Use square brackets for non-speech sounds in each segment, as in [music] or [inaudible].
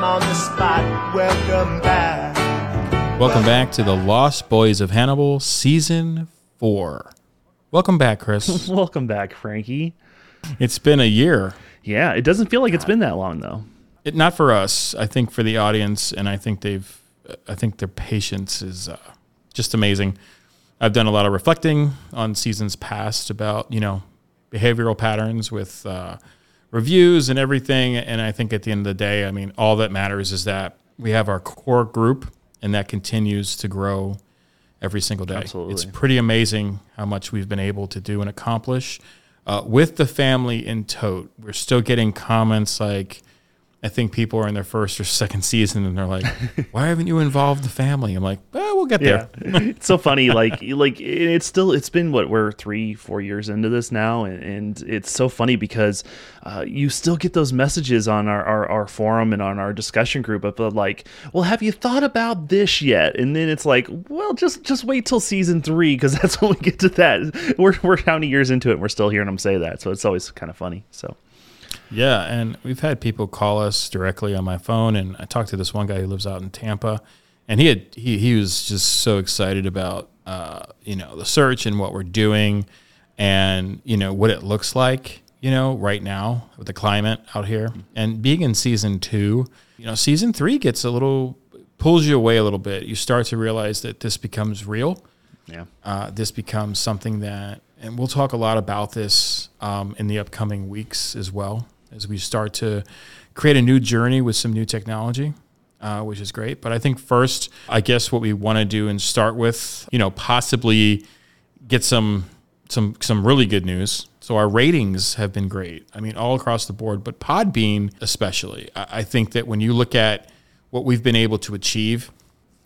Got him on the spot. Welcome back. Welcome back to the Lost Boys of Hannibal, season four. Welcome back, Chris. [laughs] Welcome back, Frankie. it's been a year. Yeah, it doesn't feel like it's been that long though. It, not for us. I think for the audience, and I think they've. I think their patience is uh, just amazing. I've done a lot of reflecting on seasons past about you know behavioral patterns with uh, reviews and everything, and I think at the end of the day, I mean, all that matters is that we have our core group, and that continues to grow every single day. Absolutely. It's pretty amazing how much we've been able to do and accomplish uh, with the family in tote. We're still getting comments like, I think people are in their first or second season and they're like, [laughs] "Why haven't you involved the family?" I'm like, "Well, we'll get Yeah, there." [laughs] it's so funny. Like, like it's still it's been what we're three, four years into this now, and, and it's so funny because uh, you still get those messages on our, our, our forum and on our discussion group of of like, well, have you thought about this yet? And then it's like, well, just just wait till season three because [laughs] that's when we get to that. We're we're how many years into it? and We're still hearing them say that, so it's always kind of funny. So Yeah, and we've had people call us directly on my phone, and I talked to this one guy who lives out in Tampa, and he had he he was just so excited about uh, you know the search and what we're doing, and you know what it looks like, you know, right now with the climate out here, and being in season two, you know, season three gets a little pulls you away a little bit. You start to realize that this becomes real. Yeah, uh, this becomes something that, and we'll talk a lot about this um, in the upcoming weeks as well, as we start to create a new journey with some new technology, uh, which is great. But I think first, I guess what we want to do and start with, you know, possibly get some some some really good news. So our ratings have been great. I mean, all across the board, but Podbean especially. I, I think that when you look at what we've been able to achieve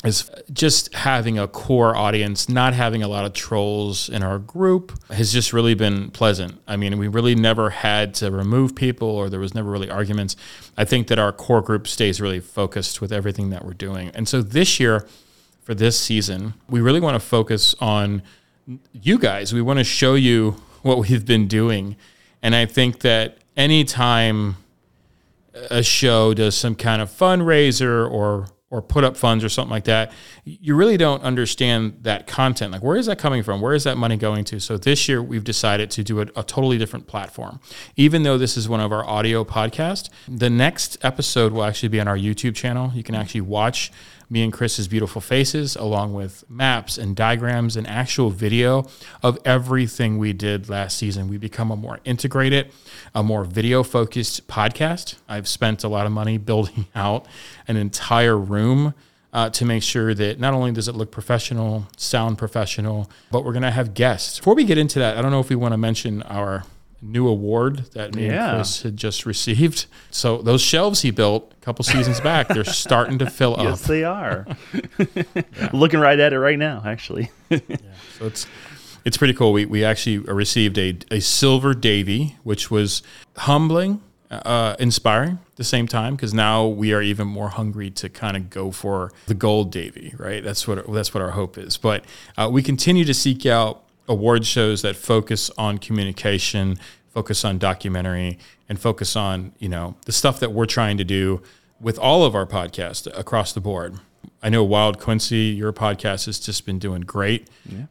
is just having a core audience, not having a lot of trolls in our group has just really been pleasant. I mean, we really never had to remove people or there was never really arguments. I think that our core group stays really focused with everything that we're doing. And so this year, for this season, we really want to focus on you guys. We want to show you what we've been doing. And I think that anytime a show does some kind of fundraiser or or put up funds or something like that, you really don't understand that content. Like, where is that coming from? Where is that money going to? So this year we've decided to do a, a totally different platform. Even though this is one of our audio podcasts, the next episode will actually be on our YouTube channel. You can actually watch me and Chris's beautiful faces, along with maps and diagrams and actual video of everything we did last season. We become a more integrated, a more video focused podcast. I've spent a lot of money building [laughs] out an entire room. Uh, to make sure that not only does it look professional, sound professional, but we're going to have guests. Before we get into that, I don't know if we want to mention our new award that me Yeah. and Chris had just received. So those shelves he built a couple seasons back, they're [laughs] starting to fill up. yes, they are. [laughs] [laughs] Looking right at it right now, actually. So it's it's pretty cool. We we actually received a a silver Davey, which was humbling, uh, inspiring at the same time because now we are even more hungry to kind of go for the gold Davey. Right. That's what that's what our hope is. But uh, we continue to seek out award shows that focus on communication, focus on documentary, and focus on you know the stuff that we're trying to do with all of our podcasts across the board. I know Wild Quincy, your podcast has just been doing great.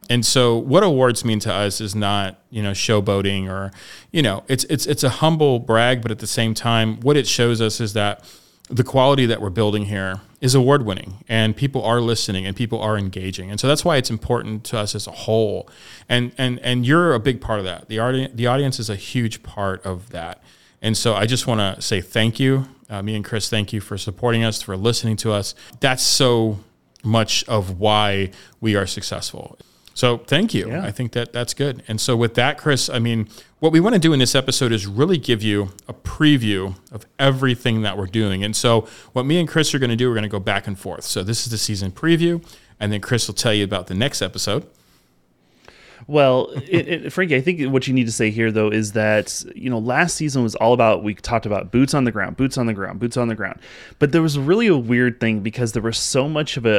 And so what awards mean to us is not, you know, showboating or, you know, it's it's it's a humble brag, but at the same time, what it shows us is that the quality that we're building here is award winning and people are listening and people are engaging. And so that's why it's important to us as a whole. And and and you're a big part of that. The audience the audience is a huge part of that. And so I just want to say thank you. Uh, me and Chris, thank you for supporting us, for listening to us. That's so much of why we are successful. So thank you. Yeah. I think that that's good. And so with that, Chris, I mean, what we want to do in this episode is really give you a preview of everything that we're doing. And so what me and Chris are going to do, we're going to go back and forth. So this is the season preview, and then Chris will tell you about the next episode. Well, it, it, Frankie, I think what you need to say here though is that you know last season was all about we talked about boots on the ground, boots on the ground, boots on the ground, but there was really a weird thing because there was so much of a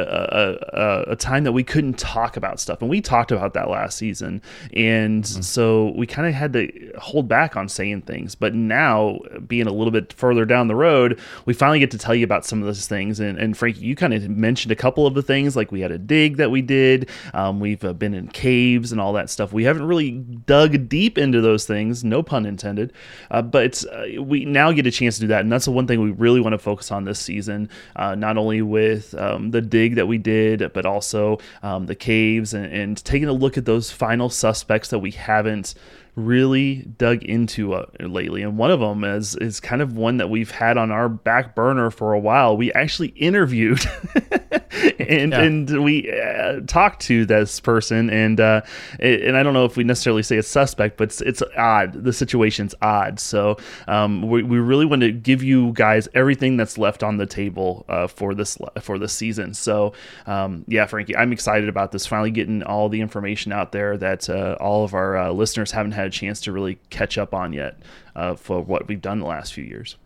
a, a time that we couldn't talk about stuff, and we talked about that last season, and mm-hmm. so we kind of had to hold back on saying things. But now, being a little bit further down the road, we finally get to tell you about some of those things. And, and Frankie, you kind of mentioned a couple of the things, like we had a dig that we did, um, we've uh, been in caves and all that stuff. We haven't really dug deep into those things, no pun intended, uh, but uh, we now get a chance to do that, and that's the one thing we really want to focus on this season. Uh, not only with um, the dig that we did, but also um, the caves and, and taking a look at those final suspects that we haven't really dug into uh, lately. And one of them is is kind of one that we've had on our back burner for a while. We actually interviewed [laughs] and yeah. and we uh, talked to this person and uh, and I don't know if we necessarily say it's suspect, but it's, it's odd. The situation's odd. So um, we, we really want to give you guys everything that's left on the table uh, for this for this season. So um, yeah, Frankie, I'm excited about this. Finally getting all the information out there that uh, all of our uh, listeners haven't had had a chance to really catch up on yet uh, for what we've done the last few years.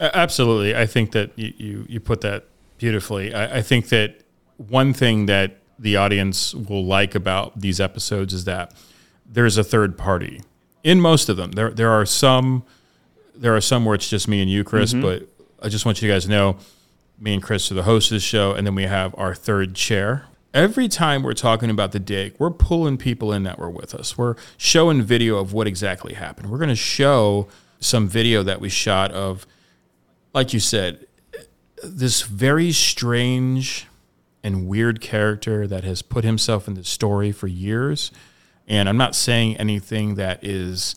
Absolutely, I think that you you, you put that beautifully. I, I think that one thing that the audience will like about these episodes is that there's a third party in most of them. There there are some there are some where it's just me and you, Chris. Mm-hmm. But I just want you guys to know, me and Chris are the hosts of the show, and then we have our third chair, every time we're talking about the dig, we're pulling people in that were with us. We're showing video of what exactly happened. We're going to show some video that we shot of, like you said, this very strange and weird character that has put himself in the story for years. And I'm not saying anything that is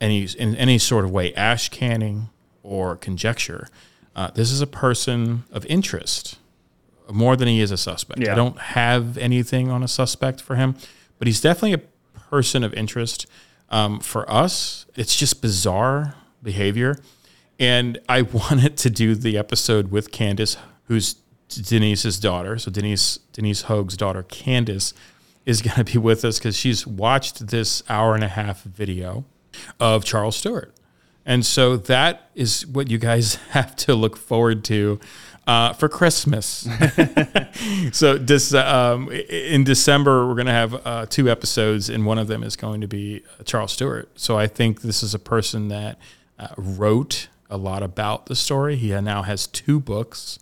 any in any sort of way ash canning or conjecture. Uh, this is a person of interest more than he is a suspect. Yeah. I don't have anything on a suspect for him, but he's definitely a person of interest. Um, for us, it's just bizarre behavior. And I [laughs] wanted to do the episode with Candace, who's Denise's daughter. So Denise Denise Hoag's daughter, Candace, is [laughs] going to be with us because she's watched this hour and a half video of Charles Stewart. And so that is what you guys [laughs] have to look forward to uh, for Christmas. [laughs] so this um, in December we're going to have uh, two episodes, and one of them is going to be uh, Charles Stewart. So I think this is a person that uh, wrote a lot about the story. He now has two books,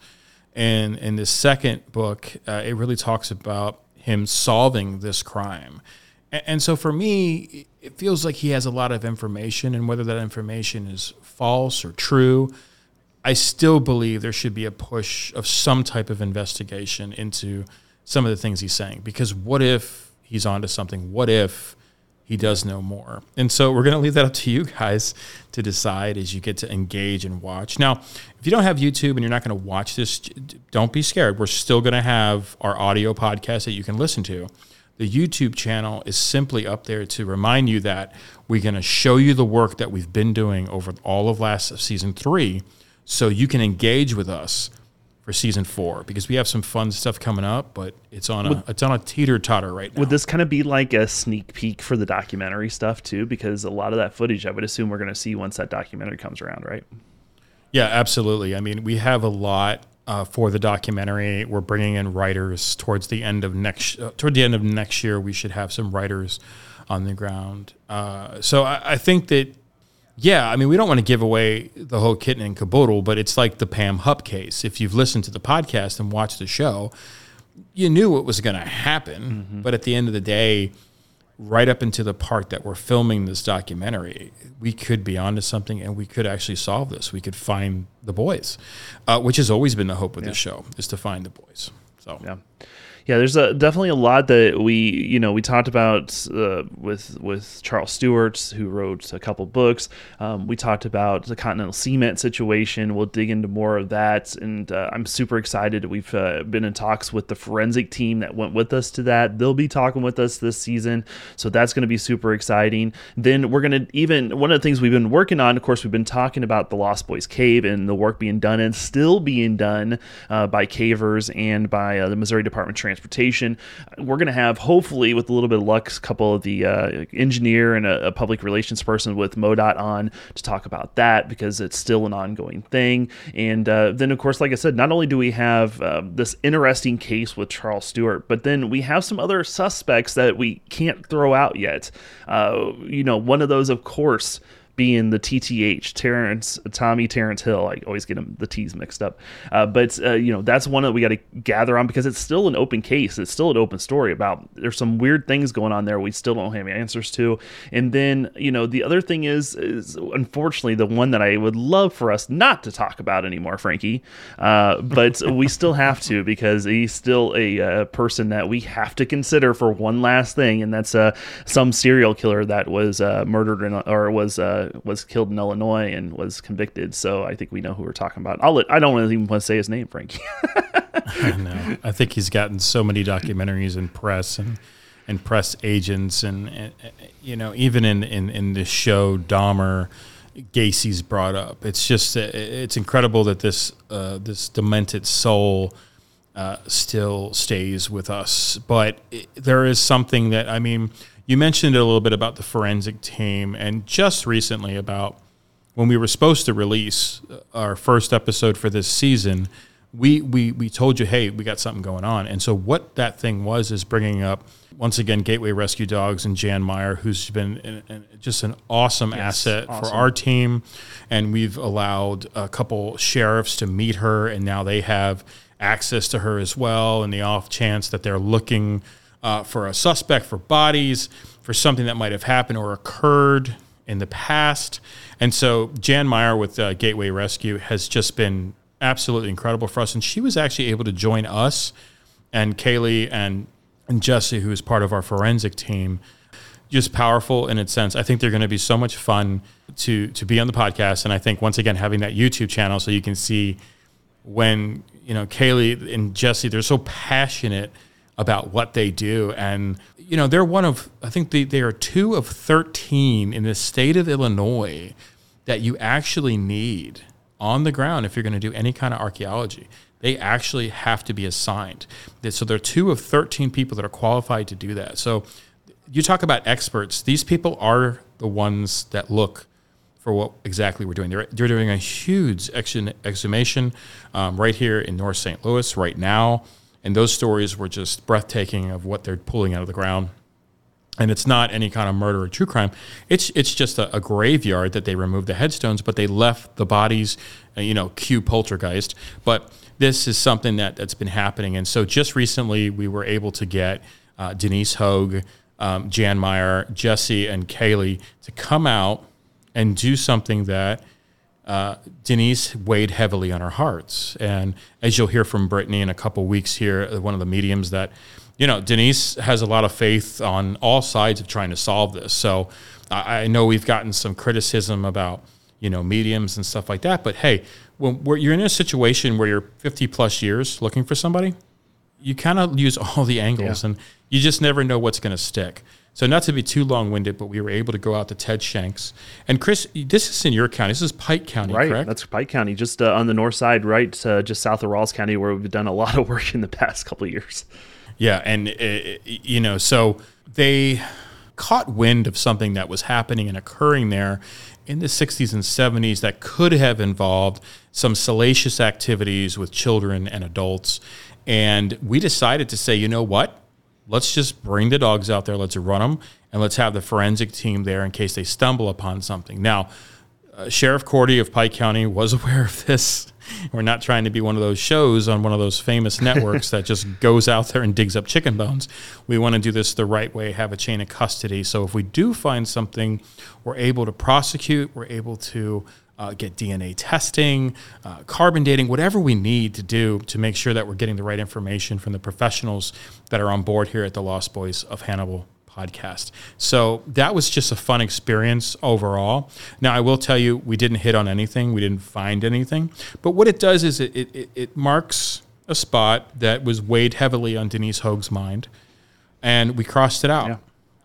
and in the second book, uh, it really talks about him solving this crime. And so for me, it feels like he has a lot of information, and whether that information is false or true, I still believe there should be a push of some type of investigation into some of the things he's saying. Because what if he's onto something? What if he does know more? And so we're going to leave that up to you guys to decide as you get to engage and watch. Now, if you don't have YouTube and you're not going to watch this, don't be scared. We're still going to have our audio podcast that you can listen to. The YouTube channel is simply up there to remind you that we're going to show you the work that we've been doing over all of last season three so you can engage with us for season four because we have some fun stuff coming up, but it's on a would, it's on a teeter totter right now. Would this kind of be like a sneak peek for the documentary stuff too? Because a lot of that footage, I would assume, we're going to see once that documentary comes around, right? Yeah, absolutely. I mean, we have a lot uh, for the documentary. We're bringing in writers towards the end of next uh, toward the end of next year. We should have some writers on the ground. Uh, so I, I think that yeah, I mean, we don't want to give away the whole kitten and caboodle, but it's like the Pam Hupp case. If you've listened to the podcast and watched the show, you knew what was going to happen. Mm-hmm. But at the end of the day, right up into the part that we're filming this documentary, we could be onto something and we could actually solve this. We could find the boys, uh, which has always been the hope of yeah. this show, is to find the boys. So, yeah. Yeah, there's a, definitely a lot that we, you know, we talked about uh, with with Charles Stewart, who wrote a couple books. Um, we talked about the Continental Cement situation. We'll dig into more of that, and uh, I'm super excited. We've uh, been in talks with the forensic team that went with us to that. They'll be talking with us this season, so that's going to be super exciting. Then we're going to even one of the things we've been working on. Of course, we've been talking about the Lost Boys Cave and the work being done and still being done uh, by cavers and by uh, the Missouri Department of Transportation. We're going to have, hopefully, with a little bit of luck, a couple of the uh, engineer and a, a, public relations person with MoDOT on to talk about that because it's still an ongoing thing. And uh, then, of course, like I said, not only do we have uh, this interesting case with Charles Stewart, but then we have some other suspects that we can't throw out yet. Uh, you know, one of those, of course, being the TTH, Terrence, Tommy Terrence Hill. I always get them the T's mixed up. Uh, but, uh, you know, that's one that we got to gather on because it's still an open case. It's still an open story about there's some weird things going on there we still don't have answers to. And then, you know, the other thing is, is unfortunately, the one that I would love for us not to talk about anymore, Frankie. Uh, but we still have to because he's still a, a, uh, person that we have to consider for one last thing. And that's uh, some serial killer that was uh, murdered in, or was was killed in Illinois and was convicted. So I think we know who we're talking about. I'll let, I don't even want to say his name, Frankie. [laughs] I know. I think he's gotten so many documentaries and press and and press agents and, and you know even in, in in this show Dahmer. Gacy's brought up. It's just it's incredible that this uh, this demented soul uh, still stays with us. But it, there is something that I mean, you mentioned a little bit about the forensic team, and just recently about when we were supposed to release uh, our first episode for this season. We, we, we told you, hey, we got something going on. And so, what that thing was is bringing up, once again, Gateway Rescue Dogs and Jan Meyer, who's been an, an, just an awesome yes, asset awesome. for our team. And we've allowed a couple sheriffs to meet her, and now they have access to her as well. And the off chance that they're looking uh, for a suspect, for bodies, for something that might have happened or occurred in the past. And so Jan Meyer with uh, Gateway Rescue has just been absolutely incredible for us. And she was actually able to join us and Kaylee and, and Jesse, who is part of our forensic team. Just powerful in its sense. I think they're going to be so much fun to to be on the podcast. And I think once again having that YouTube channel so you can see when you know Kaylee and Jesse, they're so passionate about what they do. And, you know, they're one of, I think they, they are two of 13 in the state of Illinois that you actually need on the ground if you're going to do any kind of archaeology. They actually have to be assigned. So they're two of 13 people that are qualified to do that. So you talk about experts, these people are the ones that look for what exactly we're doing. They're, they're doing a huge exhumation um, right here in North St. Louis right now. And those stories were just breathtaking of what they're pulling out of the ground. And it's not any kind of murder or true crime. It's it's just a, a graveyard that they removed the headstones, but they left the bodies, uh, you know, cue poltergeist. But this is something that, that's been happening. And so just recently, we were able to get uh, Denise Hoag, um, Jan Meyer, Jesse, and Kaylee to come out and do something that – uh, Denise weighed heavily on our hearts. And as you'll hear from Brittany in a couple weeks here, uh, one of the mediums that, you know, Denise has a lot of faith on all sides of trying to solve this. So I, I know we've gotten some criticism about, you know, mediums and stuff like that. But hey, when you're in a situation where you're 50 plus years looking for somebody, you kind of use all the angles yeah. and you just never know what's going to stick. So not to be too long-winded, but we were able to go out to Ted Shanks. And Chris, this is in your county. This is Pike County, right? Correct? That's Pike County, just uh, on the north side, right, uh, just south of Ralls County, where we've done a lot of work in the past couple years. Yeah, and uh, you know, so they caught wind of something that was happening and occurring there in the 60s and 70s that could have involved some salacious activities with children and adults. And we decided to say, you know what? Let's just bring the dogs out there, let's run them, and let's have the forensic team there in case they stumble upon something. Now, uh, Sheriff Cordy of Pike County was [laughs] aware of this. We're not trying to be one of those shows on one of those famous [laughs] networks that just goes out there and digs up chicken bones. We want to do this the right way, have a chain of custody. So if we do find something, we're able to prosecute, we're able to uh, get DNA testing, uh, carbon dating, whatever we need to do to make sure that we're getting the right information from the professionals that are on board here at the Lost Boys of Hannibal podcast. So that was just a fun experience overall. Now, I will tell you, we didn't hit on anything, we didn't find anything. But what it does is it, it, it marks a spot that was weighed heavily on Denise Hoag's mind, and we crossed it out. Yeah.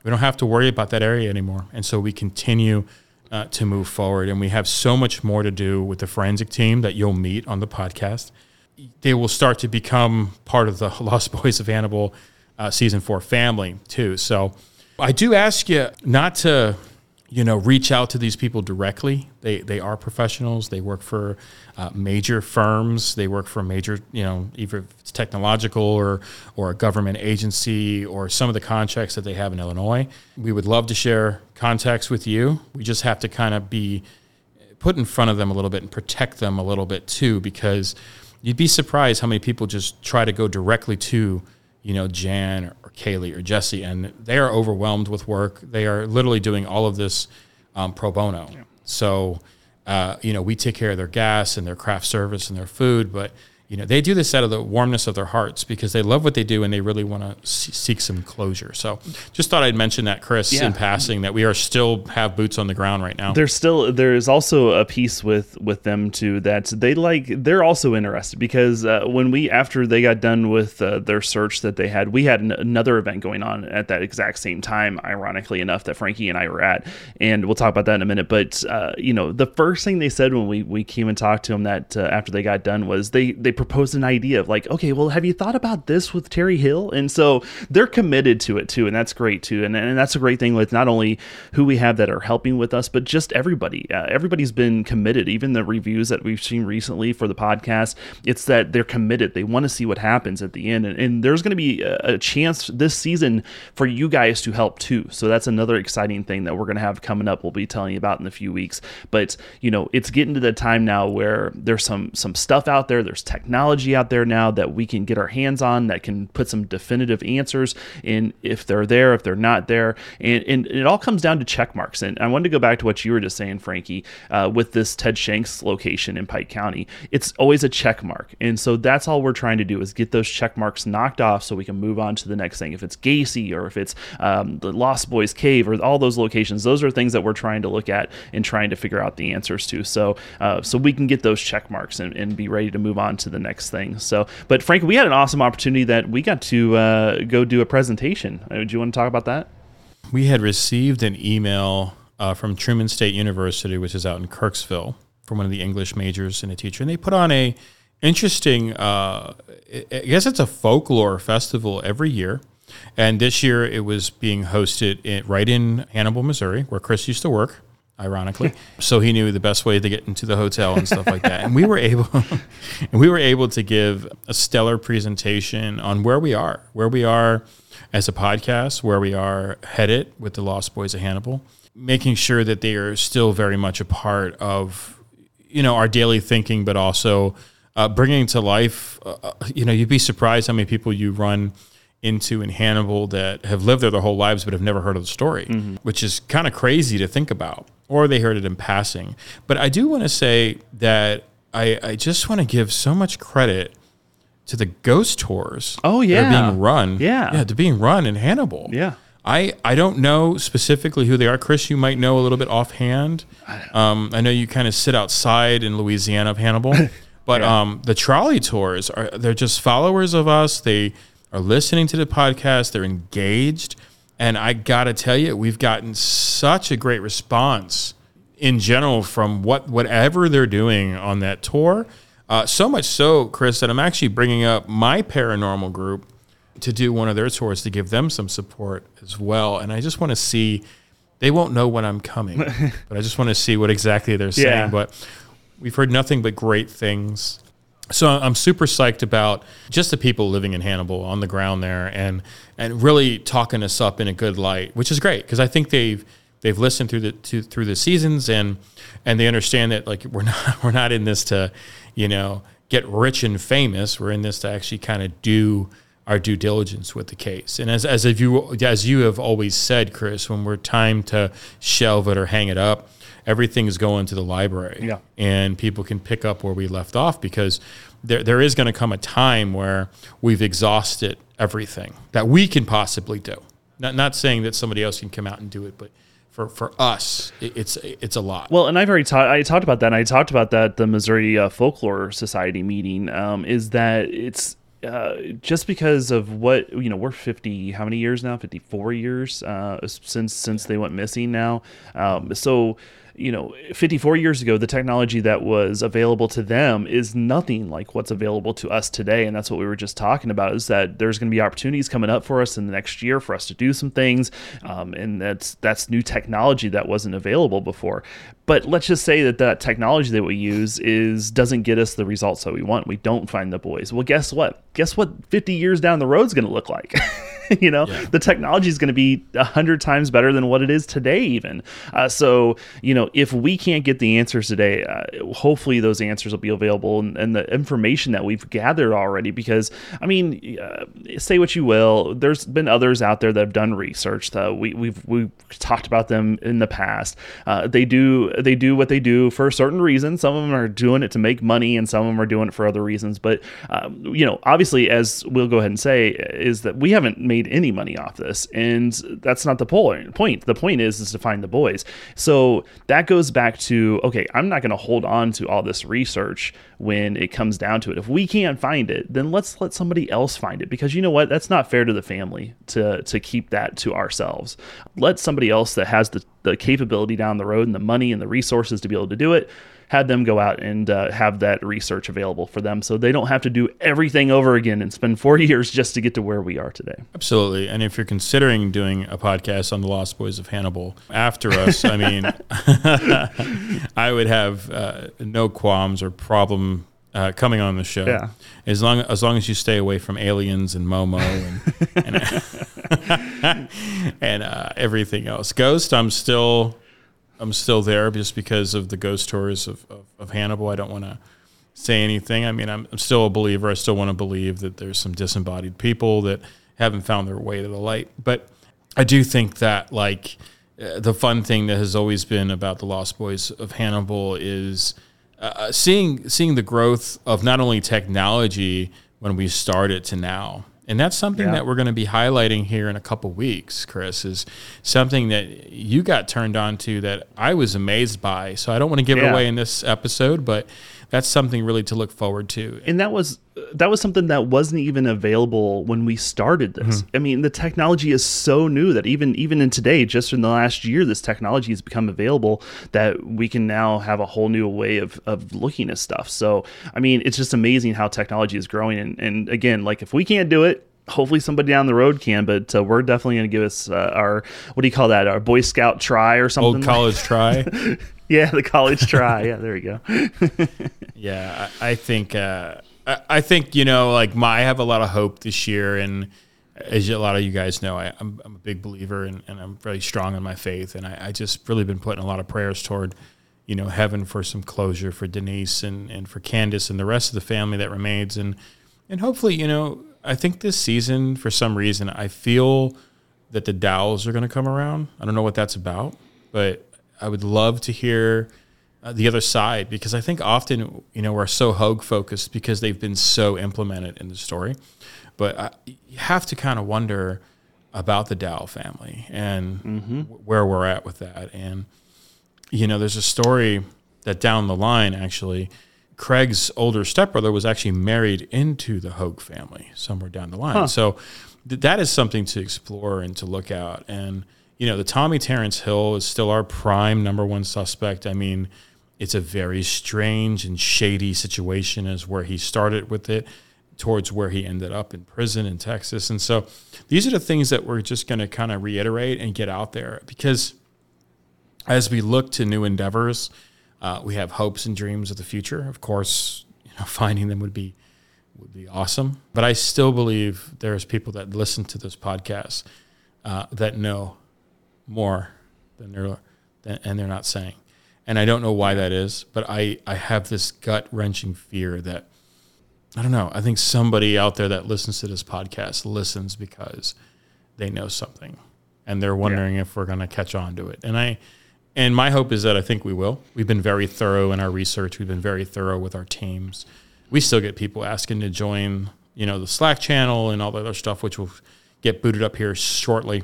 We don't have to worry about that area anymore. And so we continue uh, to move forward. And we have so much more to do with the forensic team that you'll meet on the podcast. They will start to become part of the [laughs] Lost Boys of Hannibal uh, season four family too. So I do ask you not to, you know, reach out to these people directly. They they are professionals. They work for uh, major firms. They work for major, you know, either it's technological or or a government agency or some of the contracts that they have in Illinois. We would love to share contacts with you. We just have to kind of be put in front of them a little bit and protect them a little bit too, because you'd be surprised how many people just try to go directly to you know, Jan or, Kaylee or Jesse, and they are overwhelmed with work. They are literally doing all of this um, pro bono. Yeah. So, uh, you know, we take care of their gas and their craft service and their food, but you know, they do this out of the warmness of their hearts because they love what they do and they really want to seek some closure. So, just thought I'd mention that, Chris, yeah. in passing, that we are still have boots on the ground right now. There's still there's also a piece with with them too that they like. They're also interested because uh, when we after they got done with uh, their search that they had, we had an, another event going on at that exact same time. Ironically enough, that Frankie and I were at, and we'll talk about that in a minute. But uh, you know, the first thing they said when we we came and talked to them that uh, after they got done was they they proposed an idea of like, okay, well, have you thought about this with Terry Hill? And so they're committed to it too, and that's great too. And, and that's a great thing with not only who we have that are helping with us, but just everybody. Uh, everybody's been committed. Even the reviews that we've seen recently for the podcast, it's that they're committed. They want to see what happens at the end, and, and there's going to be a, a chance this season for you guys to help too. So that's another exciting thing that we're going to have coming up. We'll be telling you about in a few weeks. But you know, it's getting to the time now where there's some some stuff out there. There's technology out there now that we can get our hands on that can put some definitive answers in if they're there, if they're not there. And, and it all comes down to check marks. And I wanted to go back to what you were just saying, Frankie, uh, with this Ted Shanks location in Pike County. It's always a check mark. And so that's all we're trying to do is get those check marks knocked off so we can move on to the next thing. If it's Gacy or if it's um, the Lost Boys Cave or all those locations, those are things that we're trying to look at and trying to figure out the answers to. So, uh, so we can get those check marks and, and be ready to move on to the next thing. So, but Frank, we had an awesome opportunity that we got to uh, go do a presentation. Uh, do you want to talk about that? We had received an email uh, from Truman State University, which is out in Kirksville, from one of the English majors and a teacher, and they put on a interesting. Uh, I guess it's a folklore festival every year. And this year it was being hosted in, right in Hannibal, Missouri, where Chris used to work ironically. [laughs] so he knew the best way to get into the hotel and stuff like that. And we were able [laughs] and we were able to give a stellar presentation on where we are, where we are as a podcast, where we are headed with the Lost Boys of Hannibal, making sure that they are still very much a part of you know our daily thinking, but also uh, bringing to life. Uh, uh you know, you'd be surprised how many people you run into in Hannibal that have lived there their whole lives but have never heard of the story, mm-hmm. which is kind of crazy to think about or they heard it in passing. But I do want to say that I, I just want to give so much credit to the ghost tours. Oh yeah, that are being run. Yeah, yeah, to being run in Hannibal. Yeah. I, I don't know specifically who they are. Chris, you might know a little bit offhand. Um, I know you kind of sit outside in Louisiana of Hannibal, [laughs] but yeah. um, the trolley tours are they're just followers of us. They are listening to the podcast. They're engaged. And I got to tell you, we've gotten such a great response in general from what whatever they're doing on that tour. Uh, so much so, Chris, that I'm actually bringing up my paranormal group to do one of their tours to give them some support as well. And I just want to see. They won't know when I'm coming, [laughs] but I just want to see what exactly they're saying. Yeah. But we've heard nothing but great things so I'm super psyched about just the people living in Hannibal on the ground there, and and really talking us up in a good light, which is great because I think they've they've listened through the to, through the seasons and and they understand that like we're [laughs] not we're not in this to you know get rich and famous. We're in this to actually kind of do our due diligence with the case. And as as if you as you have always said, Chris, when we're time to shelve it or hang it up, everything is going to the library. Yeah. And people can pick up where we left off because there there is going to come a time where we've exhausted everything that we can possibly do. Not not saying that somebody else can come out and do it, but for, for us, it, it's it's a lot. Well, and I've already talked. I talked about that. and I talked about that the Missouri uh, Folklore Society meeting. Um, is that it's uh, just because of what you know we're 50 how many years now 54 years uh, since since they went missing now um, so you know 54 years ago the technology that was available to them is nothing like what's available to us today. And that's what we were just talking about is that there's going to be opportunities coming up for us in the next year for us to do some things um, and that's that's new technology that wasn't available before. But let's just say that that technology that we use is doesn't get us the results that we want. We don't find the boys. Well guess what? Guess what 50 years down the road is going to look like [laughs] [laughs] you know Yeah. the technology is going to be a hundred times better than what it is today even. Uh, so you know if we can't get the answers today uh, hopefully those answers will be available and, and the information that we've gathered already because i mean uh, say what you will there's been others out there that have done research that we, we've we've talked about them in the past. Uh, they do they do what they do for a certain reason. Some of them are doing it to make money and some of them are doing it for other reasons. But um, you know obviously as we'll go ahead and say is that we haven't made any money off this and that's not the point. The point is is to find the boys. So that goes back to okay i'm not going to hold on to all this research when it comes down to it. If we can't find it then let's let somebody else find it because you know what? That's not fair to the family to to keep that to ourselves. Let somebody else that has the, the capability down the road and the money and the resources to be able to do it had them go out and uh, have that research available for them so they don't have to do everything over again and spend four [laughs] years just to get to where we are today. Absolutely. And if you're considering doing a podcast on the Lost Boys of Hannibal after us, I mean, [laughs] I would have uh, no qualms or problem uh, coming on the show. Yeah. As long as long as you stay away from aliens and Momo and and, [laughs] and uh, everything else. Ghost, I'm still I'm still there just because of the ghost tours of, of, of Hannibal. I don't want to say anything. I mean, I'm, I'm still a believer. I still want to believe that there's some disembodied people that haven't found their way to the light. But I do think that, like, uh, the fun thing that has always been about the Lost Boys of Hannibal is uh, seeing seeing the growth of not only technology when we started to now. And that's something Yeah. that we're going to be highlighting here in a couple weeks, Chris, is something that you got turned on to that I was amazed by. So I don't want to give it away in this episode, but that's something really to look forward to. and that was that was something that wasn't even available when we started this. I mean, the technology is so new that even even in today, just in the last year, this technology has become available that we can now have a whole new way of of looking at stuff. So, I mean, it's just amazing how technology is growing. And and again, like if we can't do it. Hopefully somebody down the road can, but uh, we're definitely going to give us uh, our what do you call that? Our Boy Scout try or something. Old college try. [laughs] [laughs] yeah, the college try. Yeah, there we go. [laughs] Yeah, I, I think uh, I, I think you know, like my, I have a lot of hope this year, and as a lot of you guys know, I, I'm, I'm a big believer, and, and I'm really strong in my faith, and I, I just really been putting a lot of prayers toward, you know, heaven for some closure for Denise and and for Candace and the rest of the family that remains, and and hopefully, you know, I think this season for some reason I feel that the Dowells are going to come around. I don't know what that's about, but I would love to hear uh, the other side because I think often you know we're so Hoag focused because they've been so implemented in the story, but I, you have to kind of wonder about the Dow family and wh- where we're at with that. And you know, there's a story that down the line actually. Craig's older stepbrother was actually married into the Hoag family somewhere down the line. So th- that is something to explore and to look at. And, you know, the Tommy Terrence Hill is still our prime number one suspect. I mean, it's a very strange and shady situation as where he started with it towards where he ended up in prison in Texas. And so these are the things that we're just going to kind of reiterate and get out there because as we look to new endeavors, uh, we have hopes and dreams of the future. Of course, you know, [laughs] finding them would be would be awesome. But I still believe there's people that listen to this podcast uh, that know more than they're than, and they're not saying. And I don't know why that is, but I, I have this gut wrenching fear that I don't know. I think somebody out there that listens to this podcast listens because they know something and they're wondering yeah. if we're going to catch on to it. And I, and my hope is that I think we will. We've been very thorough in our research. We've been very thorough with our teams. We still get people asking to join, you know, the Slack channel and all the other stuff, which will get booted up here shortly,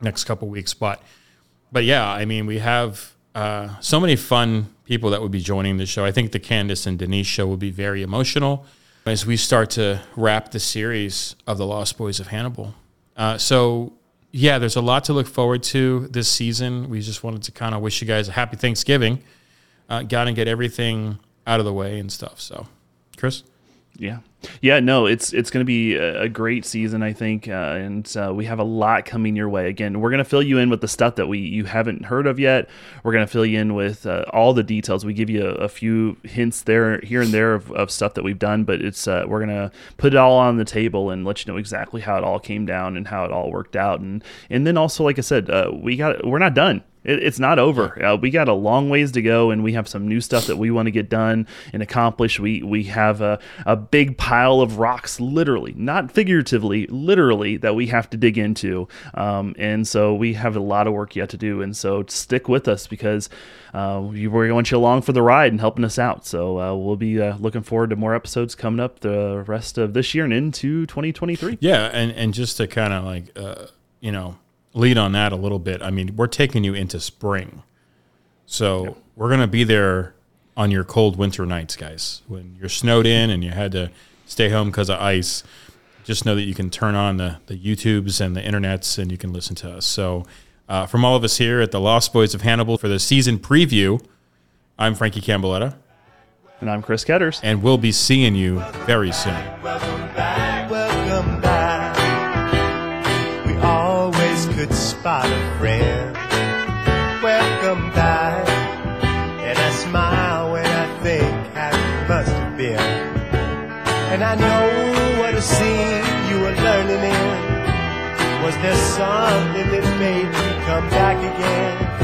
next couple weeks. But, but yeah, I mean, we have uh, so many fun people that would be joining the show. I think the Candace and Denise show will be very emotional as we start to wrap the series of the Lost Boys of Hannibal. Uh, so yeah, there's a lot to look forward to this season. We just wanted to kind of wish you guys a happy Thanksgiving. Uh, Got to get everything out of the way and stuff. So, Chris? Yeah. Yeah, no, it's it's going to be a, great season, I think, uh, and uh, we have a lot coming your way. Again, we're going to fill you in with the stuff that we you haven't heard of yet. We're going to fill you in with uh, all the details. We give you a, a, few hints there, here and there of, of stuff that we've done, but it's uh, we're going to put it all on the table and let you know exactly how it all came down and how it all worked out. And and then also, like I said, uh, we got we're not done it, it's not over. Uh, we got a long ways to go, and we have some new stuff that we want to get done and accomplish. We we have a, a big pile of rocks, literally, not figuratively, literally, that we have to dig into. Um, and so we have a lot of work yet to do. And so stick with us because uh, we want you along for the ride and helping us out. So uh, we'll be uh, looking forward to more episodes coming up the rest of this year and into 2023. Yeah, and and just to kind of like uh, you know lead on that a little bit. I mean, we're taking you into spring. So yep. we're going to be there on your cold winter nights, guys. When you're snowed in and you had to stay home because of ice, just know that you can turn on the, the YouTubes and the internets and you can listen to us. So, uh, from all of us here at the Lost Boys of Hannibal for the season preview, I'm Frankie Campbelletta. And I'm Chris Ketters. And we'll be seeing you very soon. Could spot a friend. Welcome back. And I smile when I think how it must have been. And I know what a scene you were learning in. Was there something that made you come back again?